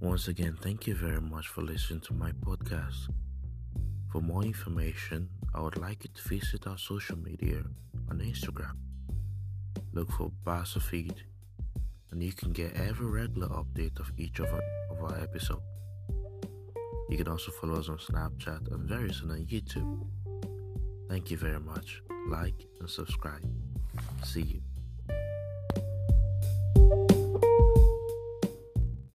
Once again, thank you very much for listening to my podcast. For more information, I would like you to visit our social media on Instagram. Look for Basafeed, and you can get every regular update of each of our, of our episode. You can also follow us on Snapchat and very soon on YouTube. Thank you very much. Like and subscribe. See you.